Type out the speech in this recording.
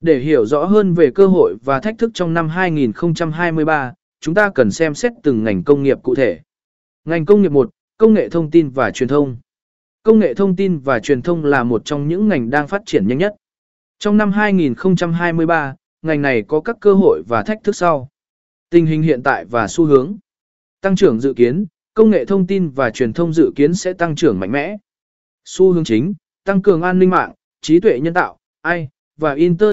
Để hiểu rõ hơn về cơ hội và thách thức trong năm 2023, chúng ta cần xem xét từng ngành công nghiệp cụ thể. Ngành công nghiệp 1, công nghệ thông tin và truyền thông. Công nghệ thông tin và truyền thông là một trong những ngành đang phát triển nhanh nhất. Trong năm 2023, ngành này có các cơ hội và thách thức sau. Tình hình hiện tại và xu hướng. Tăng trưởng dự kiến, công nghệ thông tin và truyền thông dự kiến sẽ tăng trưởng mạnh mẽ. Xu hướng chính, tăng cường an ninh mạng, trí tuệ nhân tạo, AI và Internet.